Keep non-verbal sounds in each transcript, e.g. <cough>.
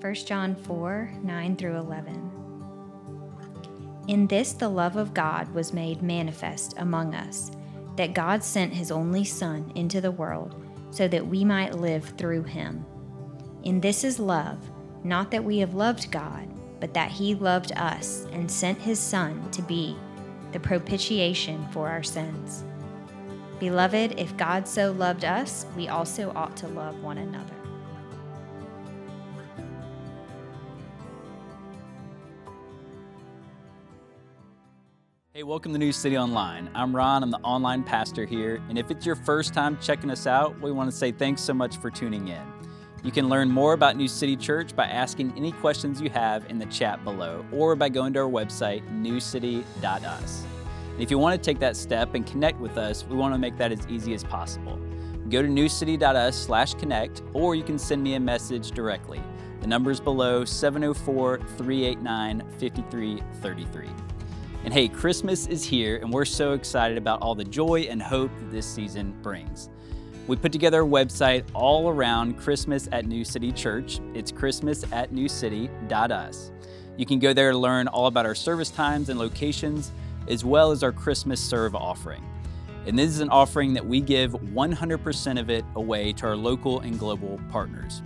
1 John 4 9 through 11. In this, the love of God was made manifest among us, that God sent his only Son into the world so that we might live through him. In this is love, not that we have loved God, but that he loved us and sent his Son to be the propitiation for our sins. Beloved, if God so loved us, we also ought to love one another. Welcome to New City Online. I'm Ron, I'm the online pastor here, and if it's your first time checking us out, we want to say thanks so much for tuning in. You can learn more about New City Church by asking any questions you have in the chat below or by going to our website, newcity.us. And if you want to take that step and connect with us, we want to make that as easy as possible. Go to newcity.us slash connect, or you can send me a message directly. The number is below 704 389 5333. And hey, Christmas is here, and we're so excited about all the joy and hope that this season brings. We put together a website all around Christmas at New City Church. It's christmas at newcity.us. You can go there to learn all about our service times and locations, as well as our Christmas serve offering. And this is an offering that we give 100% of it away to our local and global partners.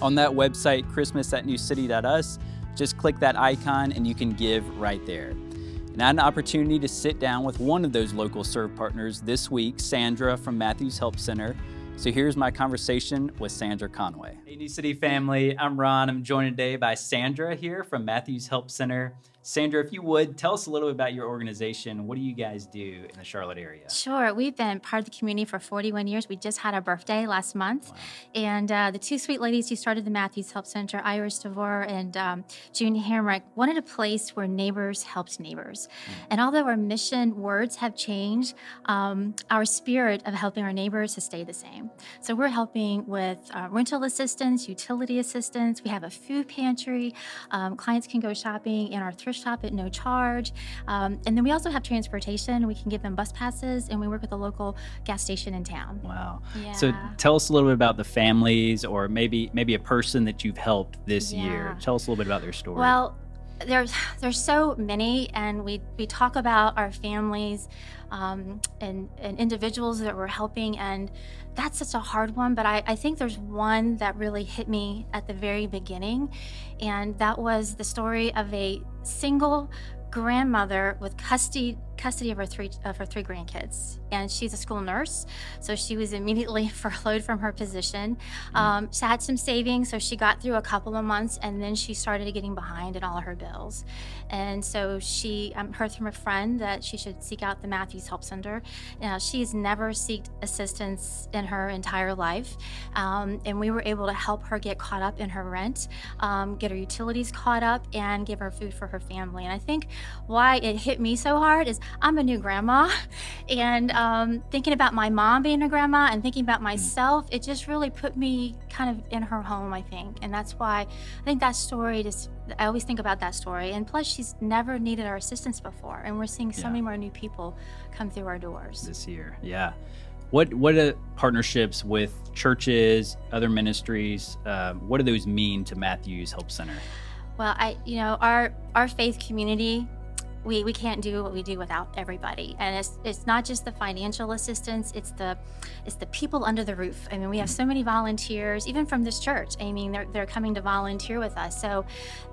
On that website, christmas at newcity.us, just click that icon and you can give right there. And I had an opportunity to sit down with one of those local serve partners this week, Sandra from Matthews Help Center. So here's my conversation with Sandra Conway. Hey, New City family, I'm Ron. I'm joined today by Sandra here from Matthews Help Center. Sandra, if you would, tell us a little bit about your organization. What do you guys do in the Charlotte area? Sure. We've been part of the community for 41 years. We just had our birthday last month. Wow. And uh, the two sweet ladies who started the Matthews Help Center, Iris DeVore and um, June Hamrick, wanted a place where neighbors helped neighbors. Mm. And although our mission words have changed, um, our spirit of helping our neighbors has stayed the same. So we're helping with uh, rental assistance, utility assistance. We have a food pantry. Um, clients can go shopping in our thrift shop at no charge. Um, and then we also have transportation. We can give them bus passes, and we work with a local gas station in town. Wow. Yeah. So tell us a little bit about the families, or maybe maybe a person that you've helped this yeah. year. Tell us a little bit about their story. Well, there's there's so many, and we we talk about our families um, and and individuals that we're helping, and that's such a hard one. But I, I think there's one that really hit me at the very beginning, and that was the story of a single grandmother with custody custody of her three of her three grandkids, and she's a school nurse, so she was <laughs> immediately furloughed from her position. Mm-hmm. Um, she had some savings, so she got through a couple of months, and then she started getting behind in all her bills. And so she um, heard from a friend that she should seek out the Matthews Help Center. Now, she's never sought assistance in her entire life, um, and we were able to help her get caught up in her rent, um, get her utilities caught up, and give her food for her family. And I think why it hit me so hard is I'm a new grandma, and um, thinking about my mom being a grandma and thinking about myself, it just really put me kind of in her home, I think. And that's why I think that story just, I always think about that story. And plus, she's never needed our assistance before, and we're seeing so yeah. many more new people come through our doors this year. Yeah. What what are partnerships with churches, other ministries? Um, what do those mean to Matthews Help Center? Well, I you know our our faith community we, we can't do what we do without everybody. And it's, it's not just the financial assistance it's the it's the people under the roof. I mean we have so many volunteers even from this church. I mean they're, they're coming to volunteer with us. So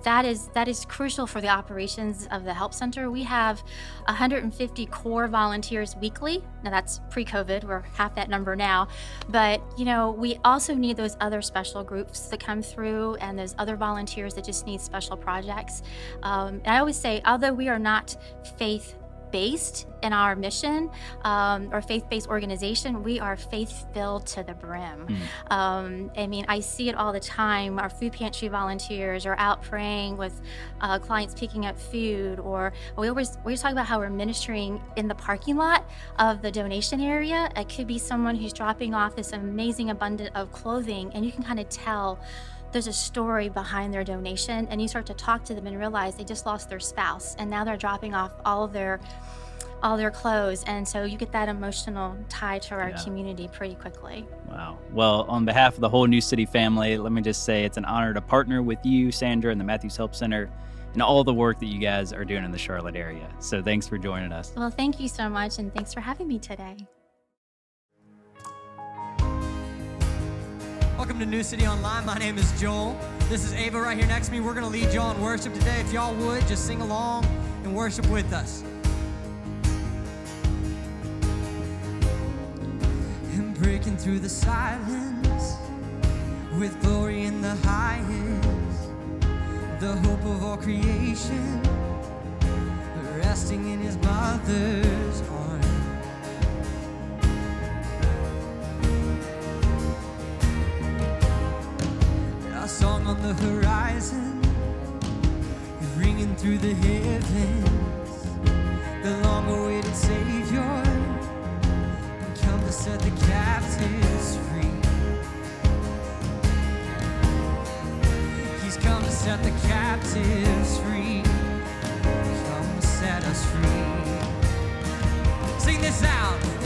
that is that is crucial for the operations of the help center. We have 150 core volunteers weekly. Now that's pre-covid we're half that number now. But you know we also need those other special groups that come through and those other volunteers that just need special projects. Um, and i always say although we are not not faith based in our mission um, or faith based organization, we are faith filled to the brim. Mm. Um, I mean, I see it all the time. Our food pantry volunteers are out praying with uh, clients picking up food, or we always we always talk about how we're ministering in the parking lot of the donation area. It could be someone who's dropping off this amazing abundance of clothing, and you can kind of tell there's a story behind their donation and you start to talk to them and realize they just lost their spouse and now they're dropping off all of their all their clothes. And so you get that emotional tie to our Yeah. community pretty quickly. Wow. Well, on behalf of the whole New City family, let me just say it's an honor to partner with you, Sandra, and the Matthews Help Center, and all the work that you guys are doing in the Charlotte area. So thanks for joining us. Well, thank you so much, and thanks for having me today. Welcome to New City Online. My name is Joel. This is Ava right here next to me. We're going to lead y'all in worship today. If y'all would, just sing along and worship with us. And breaking through the silence with glory in the highest, the hope of all creation, resting in his mother's arms. On the horizon, ringing through the heavens. The long-awaited Savior, come to set the captives free. He's come to set the captives free. Come set us free. Sing this out.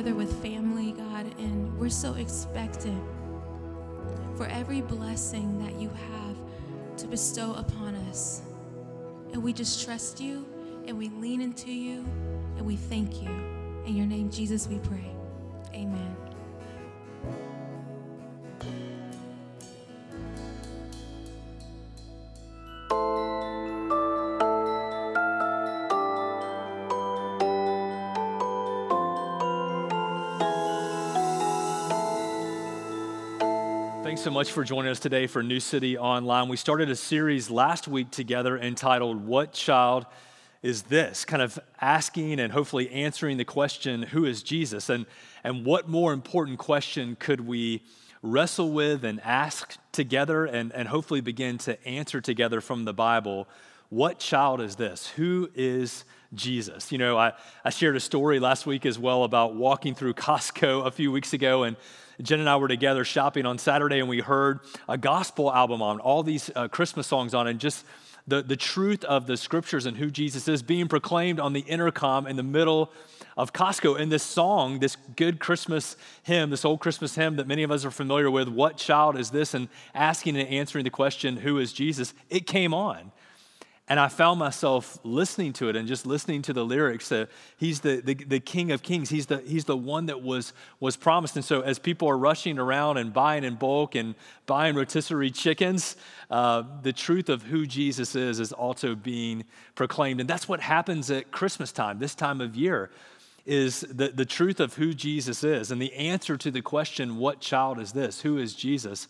Together with family, God, and we're so expectant for every blessing that you have to bestow upon us. And we just trust you and we lean into you and we thank you. In your name, Jesus, we pray. Amen. Thanks so much for joining us today for New City Online. We started a series last week together entitled What Child Is This? Kind of asking and hopefully answering the question, Who is Jesus? And, and what more important question could we wrestle with and ask together and, and hopefully begin to answer together from the Bible? What child is this? Who is Jesus? You know, I, I shared a story last week as well about walking through Costco a few weeks ago and Jen and I were together shopping on Saturday, and we heard a gospel album on all these uh, Christmas songs on, and just the, the truth of the scriptures and who Jesus is being proclaimed on the intercom in the middle of Costco. And this song, this good Christmas hymn, this old Christmas hymn that many of us are familiar with, What Child is This? and asking and answering the question, Who is Jesus? It came on. And I found myself listening to it and just listening to the lyrics. Uh, he's the, the, the King of Kings. He's the, he's the one that was, was promised. And so, as people are rushing around and buying in bulk and buying rotisserie chickens, uh, the truth of who Jesus is is also being proclaimed. And that's what happens at Christmas time, this time of year, is the, the truth of who Jesus is. And the answer to the question, What child is this? Who is Jesus?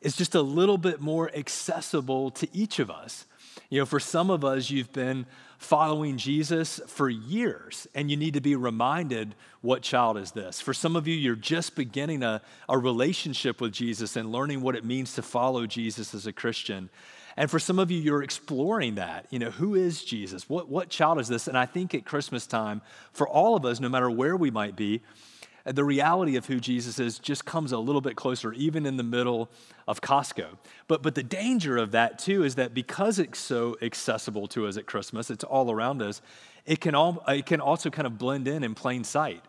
is just a little bit more accessible to each of us. You know, for some of us, you've been following Jesus for years, and you need to be reminded what child is this. For some of you, you're just beginning a, a relationship with Jesus and learning what it means to follow Jesus as a Christian. And for some of you, you're exploring that. You know, who is Jesus? What, what child is this? And I think at Christmas time, for all of us, no matter where we might be, the reality of who Jesus is just comes a little bit closer, even in the middle of Costco. But, but the danger of that, too, is that because it's so accessible to us at Christmas, it's all around us, it can, all, it can also kind of blend in in plain sight.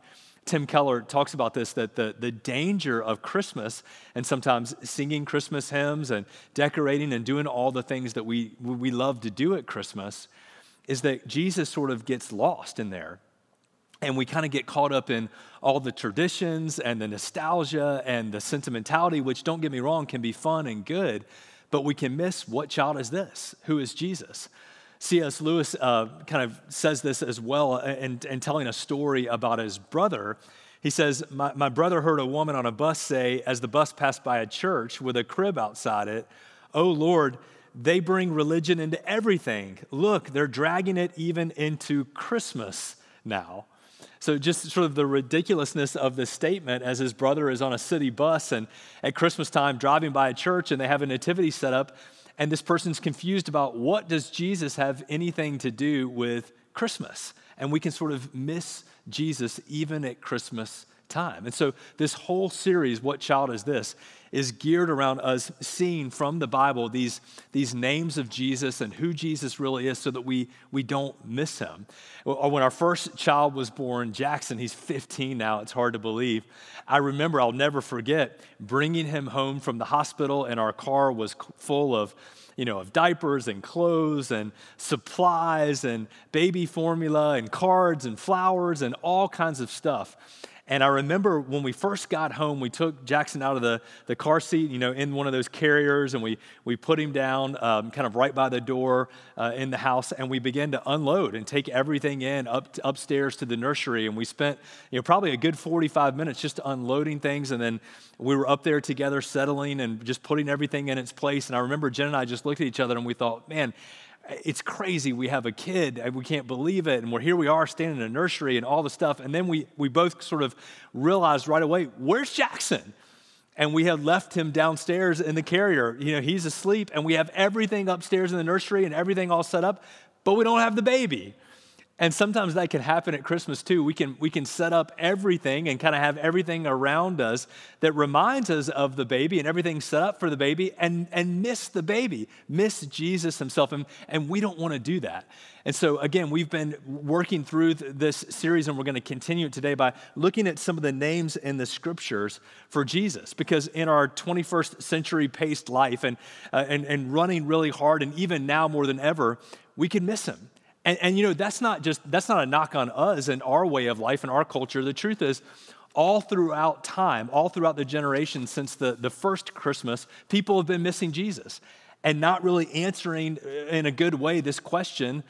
Tim Keller talks about this that the, the danger of Christmas and sometimes singing Christmas hymns and decorating and doing all the things that we, we love to do at Christmas is that Jesus sort of gets lost in there and we kind of get caught up in all the traditions and the nostalgia and the sentimentality, which don't get me wrong, can be fun and good, but we can miss what child is this? Who is Jesus? C.S. Lewis uh, kind of says this as well in, in telling a story about his brother He says, my, my brother heard a woman on a bus say, as the bus passed by a church with a crib outside it, Oh Lord, they bring religion into everything. Look, they're dragging it even into Christmas now. So, just sort of the ridiculousness of this statement as his brother is on a city bus and at Christmas time driving by a church and they have a nativity set up, and this person's confused about what does Jesus have anything to do with Christmas? And we can sort of miss Jesus even at Christmas time. And so, this whole series, What Child Is This? is geared around us seeing from the Bible these, these names of Jesus and who Jesus really is so that we, we don't miss him. When our first child was born, Jackson, he's 15 now, it's hard to believe. I remember, I'll never forget, bringing him home from the hospital, and our car was full of you know, of diapers and clothes and supplies and baby formula and cards and flowers and all kinds of stuff. And I remember when we first got home, we took Jackson out of the, the car seat, you know, in one of those carriers, and we, we put him down um, kind of right by the door uh, in the house, and we began to unload and take everything in up to, upstairs to the nursery. And we spent, you know, probably a good 45 minutes just unloading things, and then we were up there together settling and just putting everything in its place. And I remember Jen and I just looked at each other and we thought, man, it's crazy. We have a kid, and we can't believe it. And we're here we are standing in a nursery and all the stuff. And then we, we both sort of realized right away, where's Jackson? And we had left him downstairs in the carrier. You know, he's asleep, and we have everything upstairs in the nursery and everything all set up, but we don't have the baby. And sometimes that can happen at Christmas too. We can, we can set up everything and kind of have everything around us that reminds us of the baby and everything set up for the baby and, and miss the baby, miss Jesus himself. And, and we don't want to do that. And so, again, we've been working through this series and we're going to continue it today by looking at some of the names in the scriptures for Jesus. Because in our 21st century paced life and, uh, and, and running really hard, and even now more than ever, we can miss him. And, and you know, that's not just, that's not a knock on us and our way of life and our culture. The truth is, all throughout time, all throughout the generations since the, the first Christmas, people have been missing Jesus and not really answering in a good way this question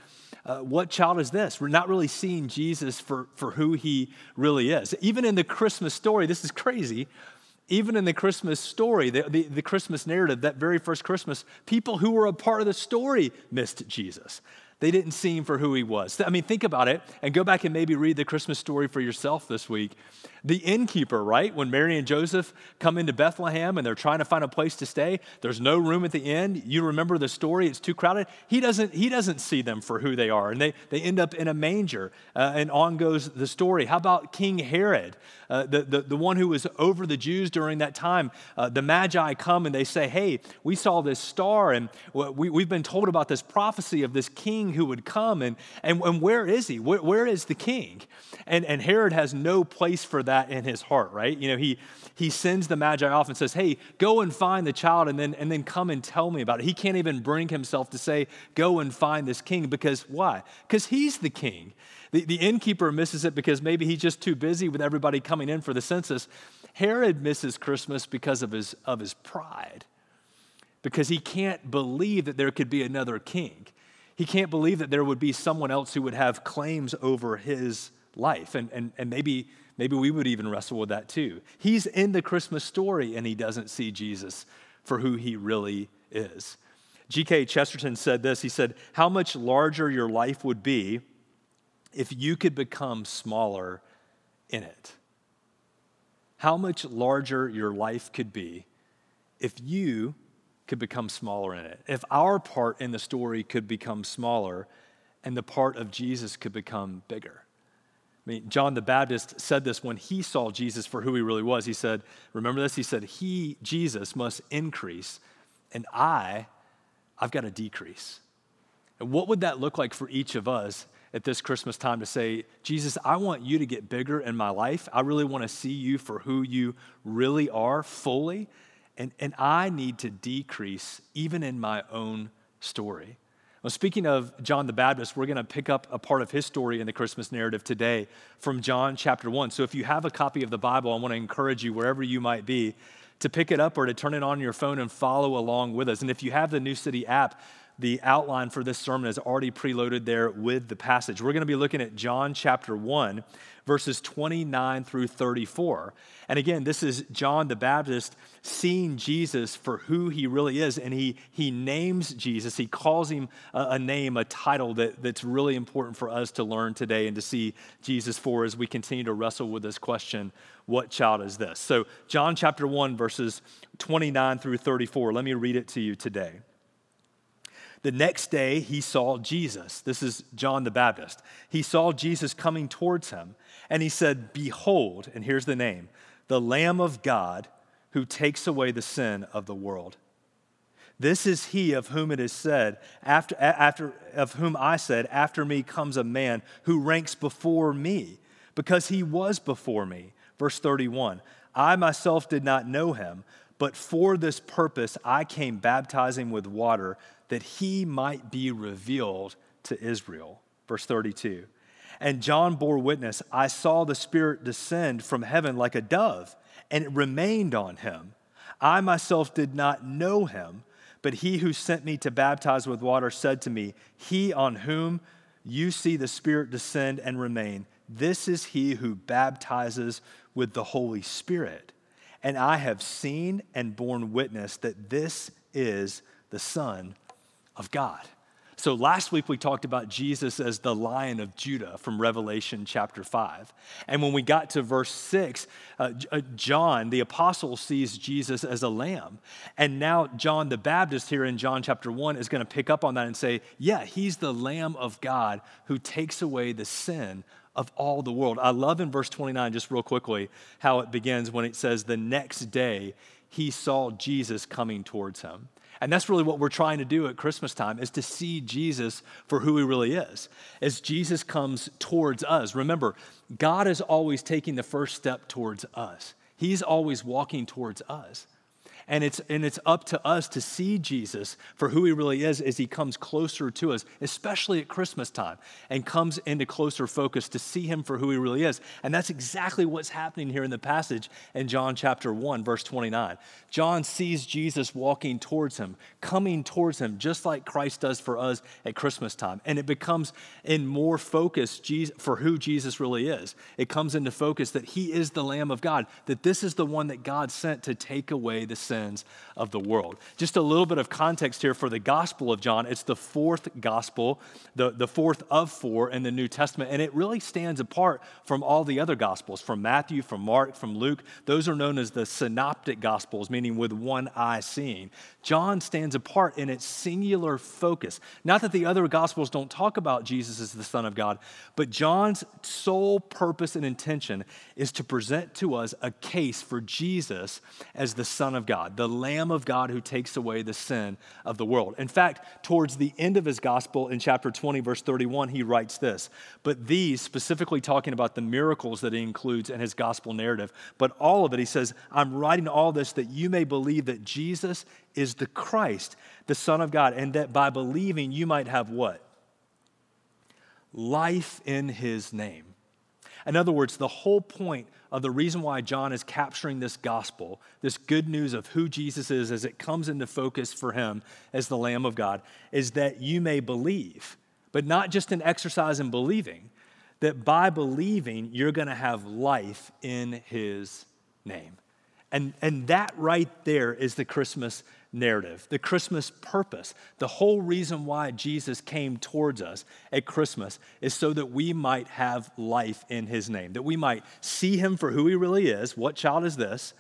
uh, what child is this? We're not really seeing Jesus for, for who he really is. Even in the Christmas story, this is crazy. Even in the Christmas story, the, the, the Christmas narrative, that very first Christmas, people who were a part of the story missed Jesus. They didn't see him for who he was. I mean, think about it and go back and maybe read the Christmas story for yourself this week. The innkeeper, right? When Mary and Joseph come into Bethlehem and they're trying to find a place to stay, there's no room at the inn. You remember the story, it's too crowded. He doesn't, he doesn't see them for who they are. And they, they end up in a manger. Uh, and on goes the story. How about King Herod, uh, the, the, the one who was over the Jews during that time? Uh, the Magi come and they say, Hey, we saw this star and we, we've been told about this prophecy of this king who would come. And, and, and where is he? where, where is the king? And, and Herod has no place for that in his heart, right? You know, he, he sends the Magi off and says, Hey, go and find the child and then, and then come and tell me about it. He can't even bring himself to say, Go and find this king because why? Because he's the king. The, the innkeeper misses it because maybe he's just too busy with everybody coming in for the census. Herod misses Christmas because of his, of his pride, because he can't believe that there could be another king. He can't believe that there would be someone else who would have claims over his life. And, and, and maybe, maybe we would even wrestle with that too. He's in the Christmas story and he doesn't see Jesus for who he really is. G.K. Chesterton said this He said, How much larger your life would be if you could become smaller in it. How much larger your life could be if you could become smaller in it. If our part in the story could become smaller and the part of Jesus could become bigger. I mean, John the Baptist said this when he saw Jesus for who he really was. He said, Remember this? He said, He, Jesus, must increase, and I, I've got to decrease. And what would that look like for each of us at this Christmas time to say, Jesus, I want you to get bigger in my life. I really want to see you for who you really are fully. And, and I need to decrease even in my own story. Well, speaking of John the Baptist, we're going to pick up a part of his story in the Christmas narrative today from John chapter 1. So if you have a copy of the Bible, I want to encourage you, wherever you might be, to pick it up or to turn it on your phone and follow along with us. And if you have the New City app, the outline for this sermon is already preloaded there with the passage. We're going to be looking at John chapter 1, verses 29 through 34. And again, this is John the Baptist seeing Jesus for who he really is. And he, he names Jesus, he calls him a, a name, a title that, that's really important for us to learn today and to see Jesus for as we continue to wrestle with this question what child is this? So, John chapter 1, verses 29 through 34. Let me read it to you today. The next day, he saw Jesus. This is John the Baptist. He saw Jesus coming towards him, and he said, Behold, and here's the name, the Lamb of God who takes away the sin of the world. This is he of whom it is said, after, after, of whom I said, After me comes a man who ranks before me, because he was before me. Verse 31 I myself did not know him, but for this purpose I came baptizing with water that he might be revealed to Israel. Verse 32. And John bore witness I saw the Spirit descend from heaven like a dove, and it remained on him. I myself did not know him, but he who sent me to baptize with water said to me, He on whom you see the Spirit descend and remain, this is he who baptizes with the Holy Spirit. And I have seen and borne witness that this is the Son of God. So last week we talked about Jesus as the Lion of Judah from Revelation chapter 5. And when we got to verse 6, uh, uh, John, the apostle, sees Jesus as a lamb. And now John the Baptist here in John chapter 1 is going to pick up on that and say, yeah, he's the Lamb of God who takes away the sin of all the world. I love in verse 29, just real quickly, how it begins when it says, The next day he saw Jesus coming towards him. And that's really what we're trying to do at Christmas time is to see Jesus for who he really is. As Jesus comes towards us, remember, God is always taking the first step towards us. He's always walking towards us. And it's, and it's up to us to see Jesus for who he really is as he comes closer to us, especially at Christmas time, and comes into closer focus to see him for who he really is. And that's exactly what's happening here in the passage in John chapter 1, verse 29. John sees Jesus walking towards him, coming towards him, just like Christ does for us at Christmas time. And it becomes in more focus for who Jesus really is. It comes into focus that he is the Lamb of God, that this is the one that God sent to take away the sin sins of the world. Just a little bit of context here for the Gospel of John. It's the fourth Gospel, the, the fourth of four in the New Testament, and it really stands apart from all the other Gospels, from Matthew, from Mark, from Luke. Those are known as the synoptic Gospels, meaning with one eye seeing. John stands apart in its singular focus. Not that the other Gospels don't talk about Jesus as the Son of God, but John's sole purpose and intention is to present to us a case for Jesus as the Son of God, the Lamb of God who takes away the sin of the world. In fact, towards the end of his gospel in chapter 20, verse 31, he writes this. But these, specifically talking about the miracles that he includes in his gospel narrative, but all of it, he says, I'm writing all this that you may believe that Jesus is the Christ, the Son of God, and that by believing you might have what? Life in his name. In other words, the whole point of the reason why John is capturing this gospel, this good news of who Jesus is as it comes into focus for him as the Lamb of God, is that you may believe, but not just an exercise in believing, that by believing, you're going to have life in his name. And, and that right there is the Christmas narrative, the Christmas purpose. The whole reason why Jesus came towards us at Christmas is so that we might have life in his name, that we might see him for who he really is. What child is this?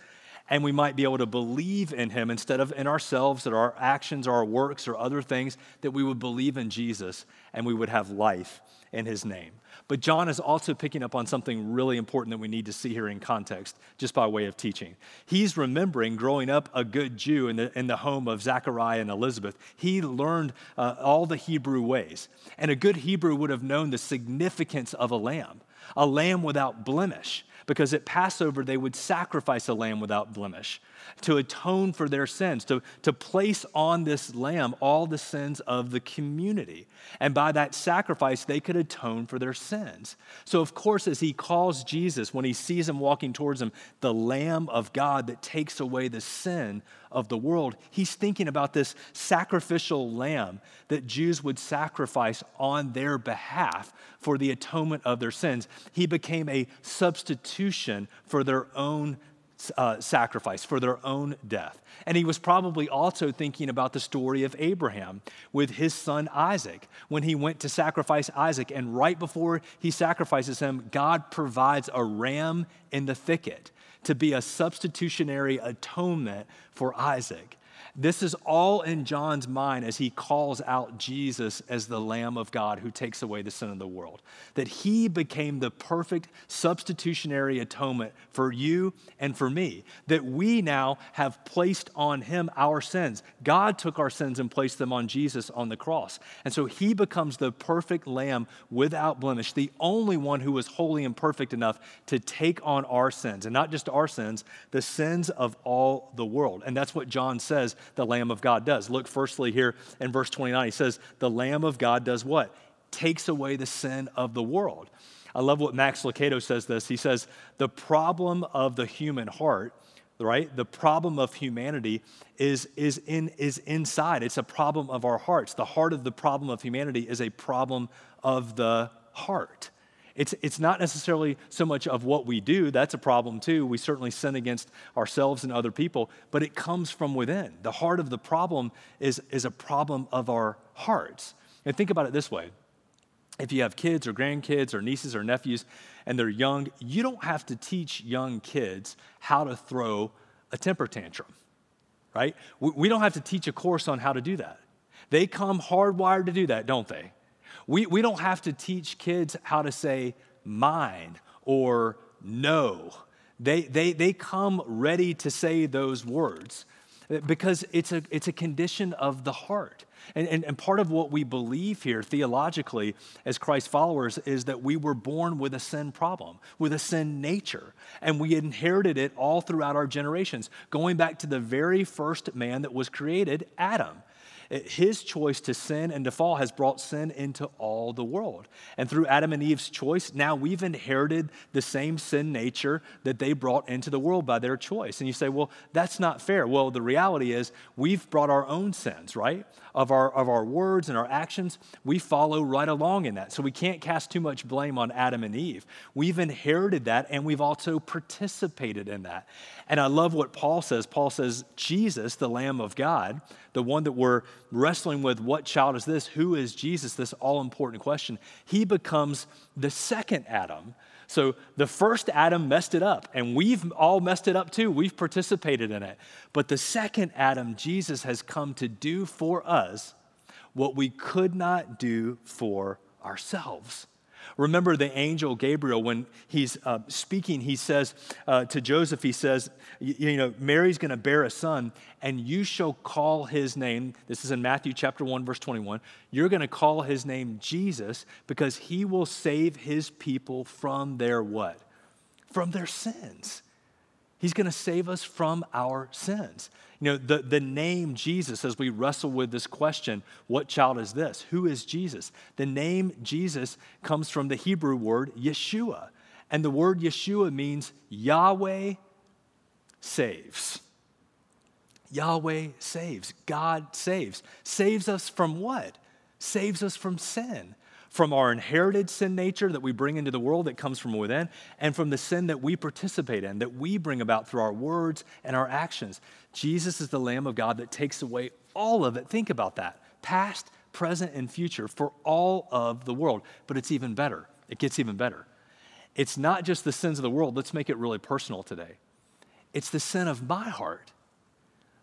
And we might be able to believe in him instead of in ourselves, that our actions, our works, or other things, that we would believe in Jesus and we would have life in his name. But John is also picking up on something really important that we need to see here in context, just by way of teaching. He's remembering growing up a good Jew in the, in the home of Zachariah and Elizabeth. He learned uh, all the Hebrew ways. And a good Hebrew would have known the significance of a lamb, a lamb without blemish because at Passover they would sacrifice a lamb without blemish. To atone for their sins, to, to place on this lamb all the sins of the community. And by that sacrifice, they could atone for their sins. So, of course, as he calls Jesus, when he sees him walking towards him, the Lamb of God that takes away the sin of the world, he's thinking about this sacrificial lamb that Jews would sacrifice on their behalf for the atonement of their sins. He became a substitution for their own uh, sacrifice, for their own death. And he was probably also thinking about the story of Abraham with his son Isaac when he went to sacrifice Isaac. And right before he sacrifices him, God provides a ram in the thicket to be a substitutionary atonement for Isaac. This is all in John's mind as he calls out Jesus as the Lamb of God who takes away the sin of the world. That he became the perfect substitutionary atonement for you and for me. That we now have placed on him our sins. God took our sins and placed them on Jesus on the cross. And so he becomes the perfect Lamb without blemish, the only one who was holy and perfect enough to take on our sins. And not just our sins, the sins of all the world. And that's what John says the Lamb of God does. Look firstly here in verse 29. He says, The Lamb of God does what? Takes away the sin of the world. I love what Max Lucado says this. He says, The problem of the human heart, right? The problem of humanity is, is, in, is inside. It's a problem of our hearts. The heart of the problem of humanity is a problem of the heart. It's, it's not necessarily so much of what we do, that's a problem too. We certainly sin against ourselves and other people, but it comes from within. The heart of the problem is, is a problem of our hearts. And think about it this way if you have kids or grandkids or nieces or nephews and they're young, you don't have to teach young kids how to throw a temper tantrum, right? We, we don't have to teach a course on how to do that. They come hardwired to do that, don't they? We, we don't have to teach kids how to say mine or no. They, they, they come ready to say those words because it's a, it's a condition of the heart. And, and, and part of what we believe here theologically as Christ followers is that we were born with a sin problem, with a sin nature, and we inherited it all throughout our generations, going back to the very first man that was created, Adam. His choice to sin and to fall has brought sin into all the world. And through Adam and Eve's choice, now we've inherited the same sin nature that they brought into the world by their choice. And you say, well, that's not fair. Well, the reality is we've brought our own sins, right? Of our, of our words and our actions. We follow right along in that. So we can't cast too much blame on Adam and Eve. We've inherited that and we've also participated in that. And I love what Paul says. Paul says, Jesus, the Lamb of God, the one that we're wrestling with, what child is this? Who is Jesus? This all important question. He becomes the second Adam. So the first Adam messed it up, and we've all messed it up too. We've participated in it. But the second Adam, Jesus, has come to do for us what we could not do for ourselves. Remember the angel Gabriel, when he's uh, speaking, he says uh, to Joseph, he says, You know, Mary's going to bear a son, and you shall call his name. This is in Matthew chapter 1, verse 21. You're going to call his name Jesus because he will save his people from their what? From their sins. He's going to save us from our sins. You know, the, the name Jesus, as we wrestle with this question, what child is this? Who is Jesus? The name Jesus comes from the Hebrew word Yeshua. And the word Yeshua means Yahweh saves. Yahweh saves. God saves. Saves us from what? Saves us from sin from our inherited sin nature that we bring into the world that comes from within, and from the sin that we participate in, that we bring about through our words and our actions. Jesus is the Lamb of God that takes away all of it. Think about that past, present, and future for all of the world. But it's even better. It gets even better. It's not just the sins of the world. Let's make it really personal today. It's the sin of my heart.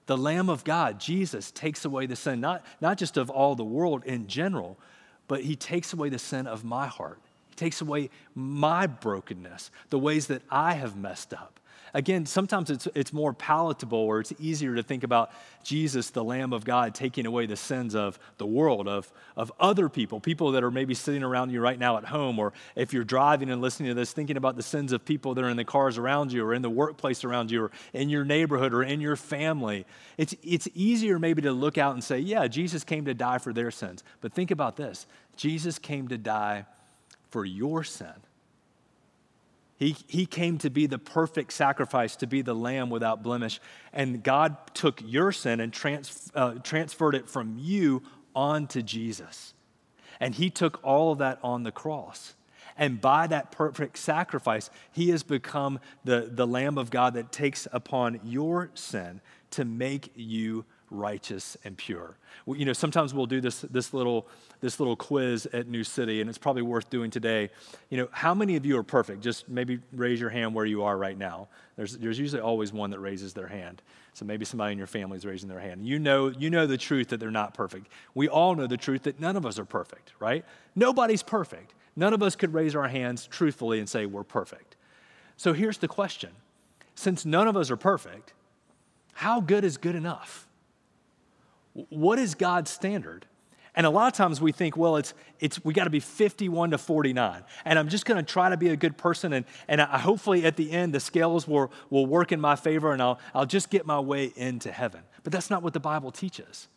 The Lamb of God, Jesus, takes away the sin, not, not just of all the world in general, but He takes away the sin of my heart. He takes away my brokenness, the ways that I have messed up. Again, sometimes it's, it's more palatable or it's easier to think about Jesus, the Lamb of God, taking away the sins of the world, of, of other people, people that are maybe sitting around you right now at home, or if you're driving and listening to this, thinking about the sins of people that are in the cars around you, or in the workplace around you, or in your neighborhood, or in your family. It's, it's easier maybe to look out and say, yeah, Jesus came to die for their sins. But think about this Jesus came to die for your sin. He, he came to be the perfect sacrifice, to be the lamb without blemish. And God took your sin and trans, uh, transferred it from you onto Jesus. And He took all of that on the cross. And by that perfect sacrifice, He has become the, the Lamb of God that takes upon your sin to make you righteous and pure. You know, sometimes we'll do this, this, little, this little quiz at New City, and it's probably worth doing today. You know, how many of you are perfect? Just maybe raise your hand where you are right now. There's, there's usually always one that raises their hand. So maybe somebody in your family is raising their hand. You know, you know the truth that they're not perfect. We all know the truth that none of us are perfect, right? Nobody's perfect. None of us could raise our hands truthfully and say we're perfect. So here's the question since none of us are perfect, how good is good enough? What is God's standard? And a lot of times we think, well, it's, it's we got to be 51 to 49. And I'm just going to try to be a good person. And, and I, hopefully at the end, the scales will, will work in my favor and I'll, I'll just get my way into heaven. But that's not what the Bible teaches.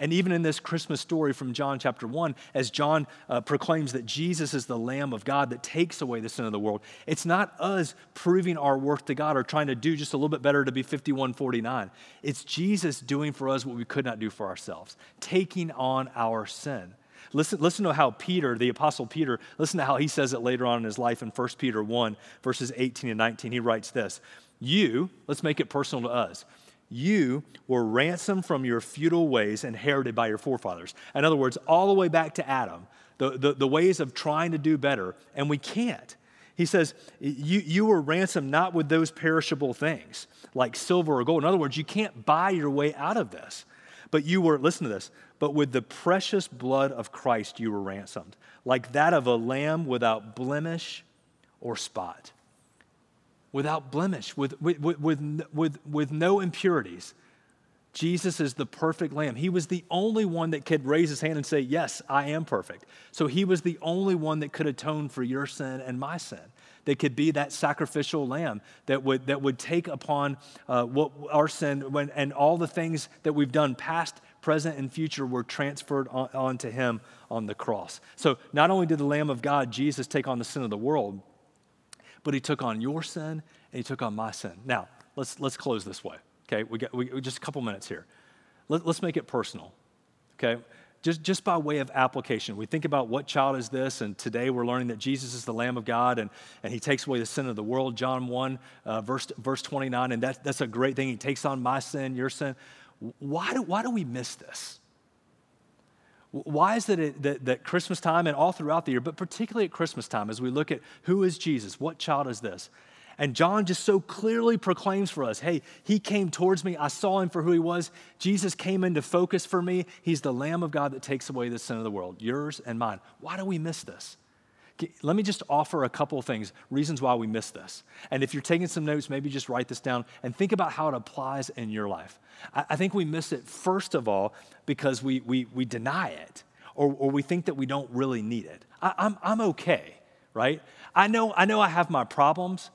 And even in this Christmas story from John chapter 1, as John uh, proclaims that Jesus is the Lamb of God that takes away the sin of the world, it's not us proving our worth to God or trying to do just a little bit better to be 5149. It's Jesus doing for us what we could not do for ourselves, taking on our sin. Listen, listen to how Peter, the Apostle Peter, listen to how he says it later on in his life in 1 Peter 1, verses 18 and 19. He writes this You, let's make it personal to us. You were ransomed from your futile ways inherited by your forefathers. In other words, all the way back to Adam, the, the, the ways of trying to do better, and we can't. He says, you, you were ransomed not with those perishable things like silver or gold. In other words, you can't buy your way out of this. But you were, listen to this, but with the precious blood of Christ you were ransomed, like that of a lamb without blemish or spot without blemish, with, with, with, with, with no impurities. Jesus is the perfect lamb. He was the only one that could raise his hand and say, Yes, I am perfect. So he was the only one that could atone for your sin and my sin. That could be that sacrificial lamb that would, that would take upon uh, what our sin when, and all the things that we've done, past, present, and future, were transferred on, onto him on the cross. So not only did the Lamb of God, Jesus, take on the sin of the world, but he took on your sin and he took on my sin. Now, let's, let's close this way, okay? We got we, just a couple minutes here. Let, let's make it personal, okay? Just, just by way of application, we think about what child is this, and today we're learning that Jesus is the Lamb of God and, and he takes away the sin of the world. John 1, uh, verse, verse 29, and that, that's a great thing. He takes on my sin, your sin. Why do, why do we miss this? Why is it that, that Christmas time and all throughout the year, but particularly at Christmas time, as we look at who is Jesus, what child is this? And John just so clearly proclaims for us hey, he came towards me. I saw him for who he was. Jesus came into focus for me. He's the Lamb of God that takes away the sin of the world, yours and mine. Why do we miss this? Let me just offer a couple of things, reasons why we miss this. And if you're taking some notes, maybe just write this down and think about how it applies in your life. I think we miss it, first of all, because we, we, we deny it or, or we think that we don't really need it. I, I'm, I'm okay, right? I know, I know I have my problems,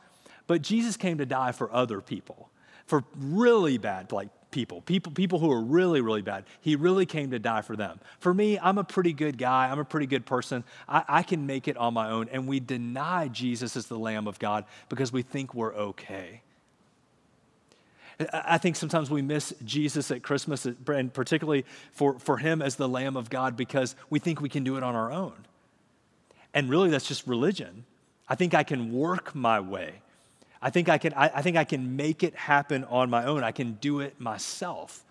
but Jesus came to die for other people, for really bad, like people, people, people who are really, really bad. He really came to die for them. For me, I'm a pretty good guy. I'm a pretty good person. I, I can make it on my own. And we deny Jesus as the Lamb of God because we think we're okay. I think sometimes we miss Jesus at Christmas, and particularly for, for him as the Lamb of God, because we think we can do it on our own. And really, that's just religion. I think I can work my way. I think I can, I, I think I can make it happen on my own. I can do it myself.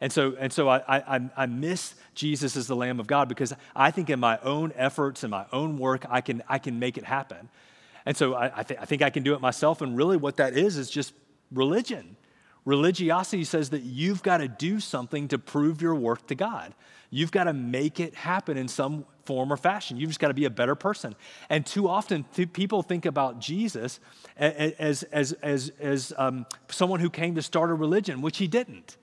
And so, and so I, I, I miss Jesus as the Lamb of God because I think in my own efforts and my own work, I can, I can make it happen. And so I, I, th- I think I can do it myself. And really, what that is, is just religion Religiosity says that you've got to do something to prove your worth to God. You've got to make it happen in some form or fashion. You've just got to be a better person. And too often, th- people think about Jesus as, as, as, as um, someone who came to start a religion, which he didn't.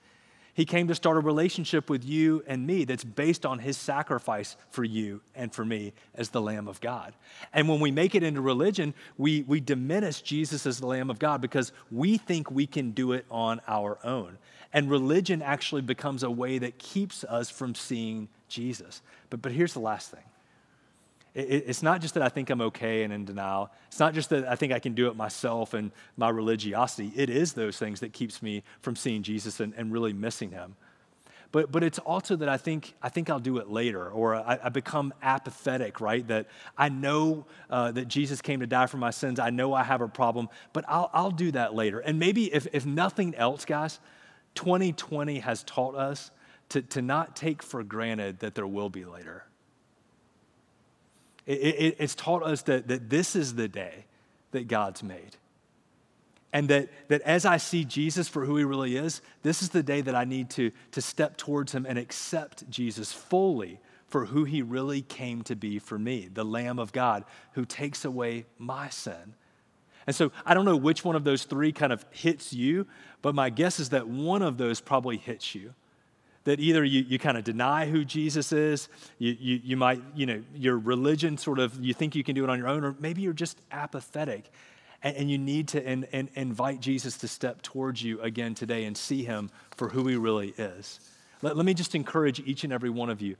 He came to start a relationship with you and me that's based on his sacrifice for you and for me as the Lamb of God. And when we make it into religion, we, we diminish Jesus as the Lamb of God because we think we can do it on our own. And religion actually becomes a way that keeps us from seeing Jesus. But, but here's the last thing it- it's not just that I think I'm okay and in denial. It's not just that I think I can do it myself and my religiosity. It is those things that keeps me from seeing Jesus and, and really missing him. But, but it's also that I think, I think I'll do it later, or I, I become apathetic, right? That I know uh, that Jesus came to die for my sins. I know I have a problem, but I'll, I'll do that later. And maybe if, if nothing else, guys, 2020 has taught us to, to not take for granted that there will be later. It, it, it's taught us that, that this is the day that God's made. And that, that as I see Jesus for who he really is, this is the day that I need to, to step towards him and accept Jesus fully for who he really came to be for me, the Lamb of God who takes away my sin. And so I don't know which one of those three kind of hits you, but my guess is that one of those probably hits you that either you, you kind of deny who Jesus is, you, you, you might, you know, your religion sort of, you think you can do it on your own, or maybe you're just apathetic and, and you need to in, in, invite Jesus to step towards you again today and see him for who he really is. Let, let me just encourage each and every one of you.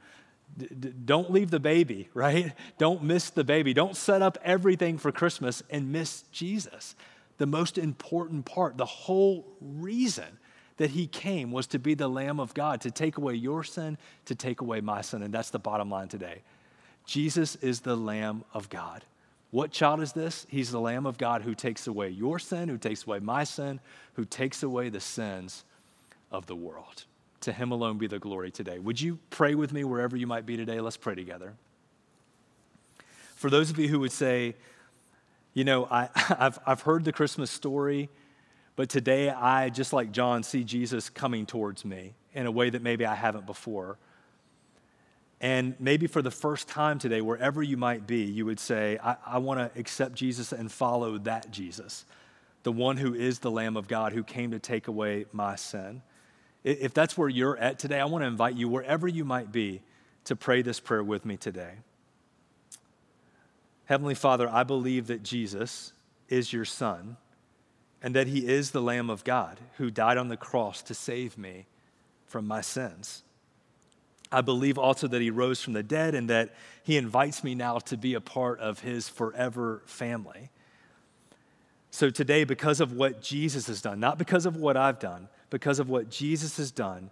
D- d- don't leave the baby, right? <laughs> Don't miss the baby. Don't set up everything for Christmas and miss Jesus. The most important part, the whole reason that he came was to be the Lamb of God, to take away your sin, to take away my sin. And that's the bottom line today. Jesus is the Lamb of God. What child is this? He's the Lamb of God who takes away your sin, who takes away my sin, who takes away the sins of the world. To him alone be the glory today. Would you pray with me wherever you might be today? Let's pray together. For those of you who would say, you know, I, <laughs> have I've heard the Christmas story, but today I, just like John, see Jesus coming towards me in a way that maybe I haven't before. And maybe for the first time today, wherever you might be, you would say, I, I want to accept Jesus and follow that Jesus, the one who is the Lamb of God who came to take away my sin. If that's where you're at today, I want to invite you, wherever you might be, to pray this prayer with me today. Heavenly Father, I believe that Jesus is your Son and that He is the Lamb of God who died on the cross to save me from my sins. I believe also that He rose from the dead and that He invites me now to be a part of His forever family. So today, because of what Jesus has done, not because of what I've done, because of what Jesus has done,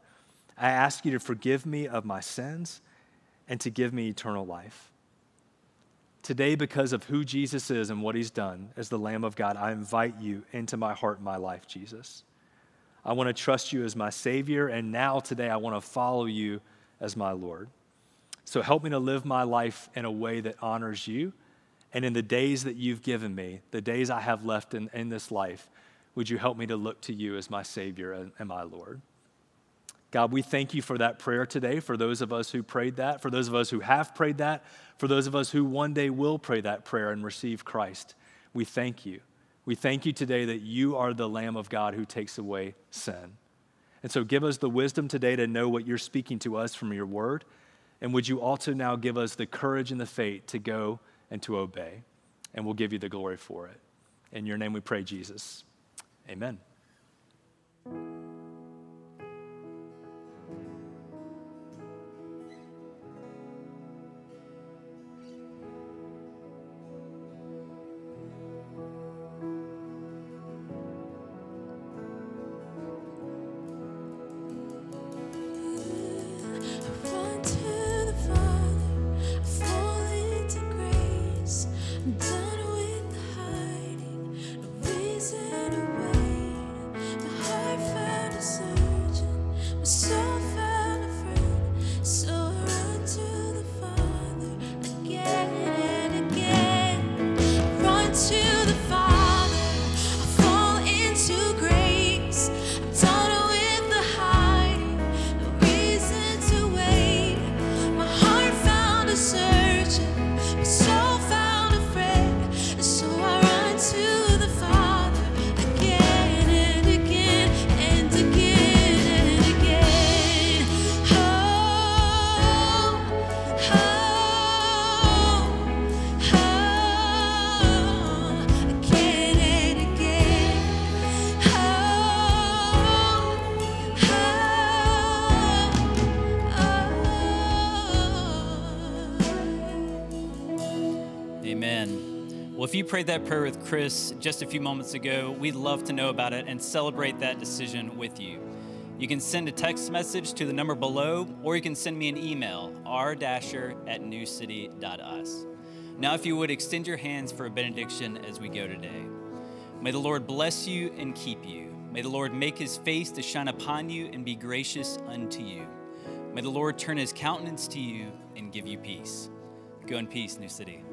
I ask you to forgive me of my sins and to give me eternal life. Today, because of who Jesus is and what he's done as the Lamb of God, I invite you into my heart and my life, Jesus. I want to trust you as my Savior, and now today I want to follow you as my Lord. So help me to live my life in a way that honors you. And in the days that you've given me, the days I have left in, in this life, would you help me to look to you as my Savior and, and my Lord? God, we thank you for that prayer today, for those of us who prayed that, for those of us who have prayed that, for those of us who one day will pray that prayer and receive Christ. We thank you. We thank you today that you are the Lamb of God who takes away sin. And so give us the wisdom today to know what you're speaking to us from your word. And would you also now give us the courage and the faith to go and to obey? And we'll give you the glory for it. In your name we pray, Jesus. Amen. Prayed that prayer with Chris just a few moments ago, we'd love to know about it and celebrate that decision with you. You can send a text message to the number below, or you can send me an email, rdasher at newcity.us. Now, if you would extend your hands for a benediction as we go today. May the Lord bless you and keep you. May the Lord make his face to shine upon you and be gracious unto you. May the Lord turn his countenance to you and give you peace. Go in peace, New City.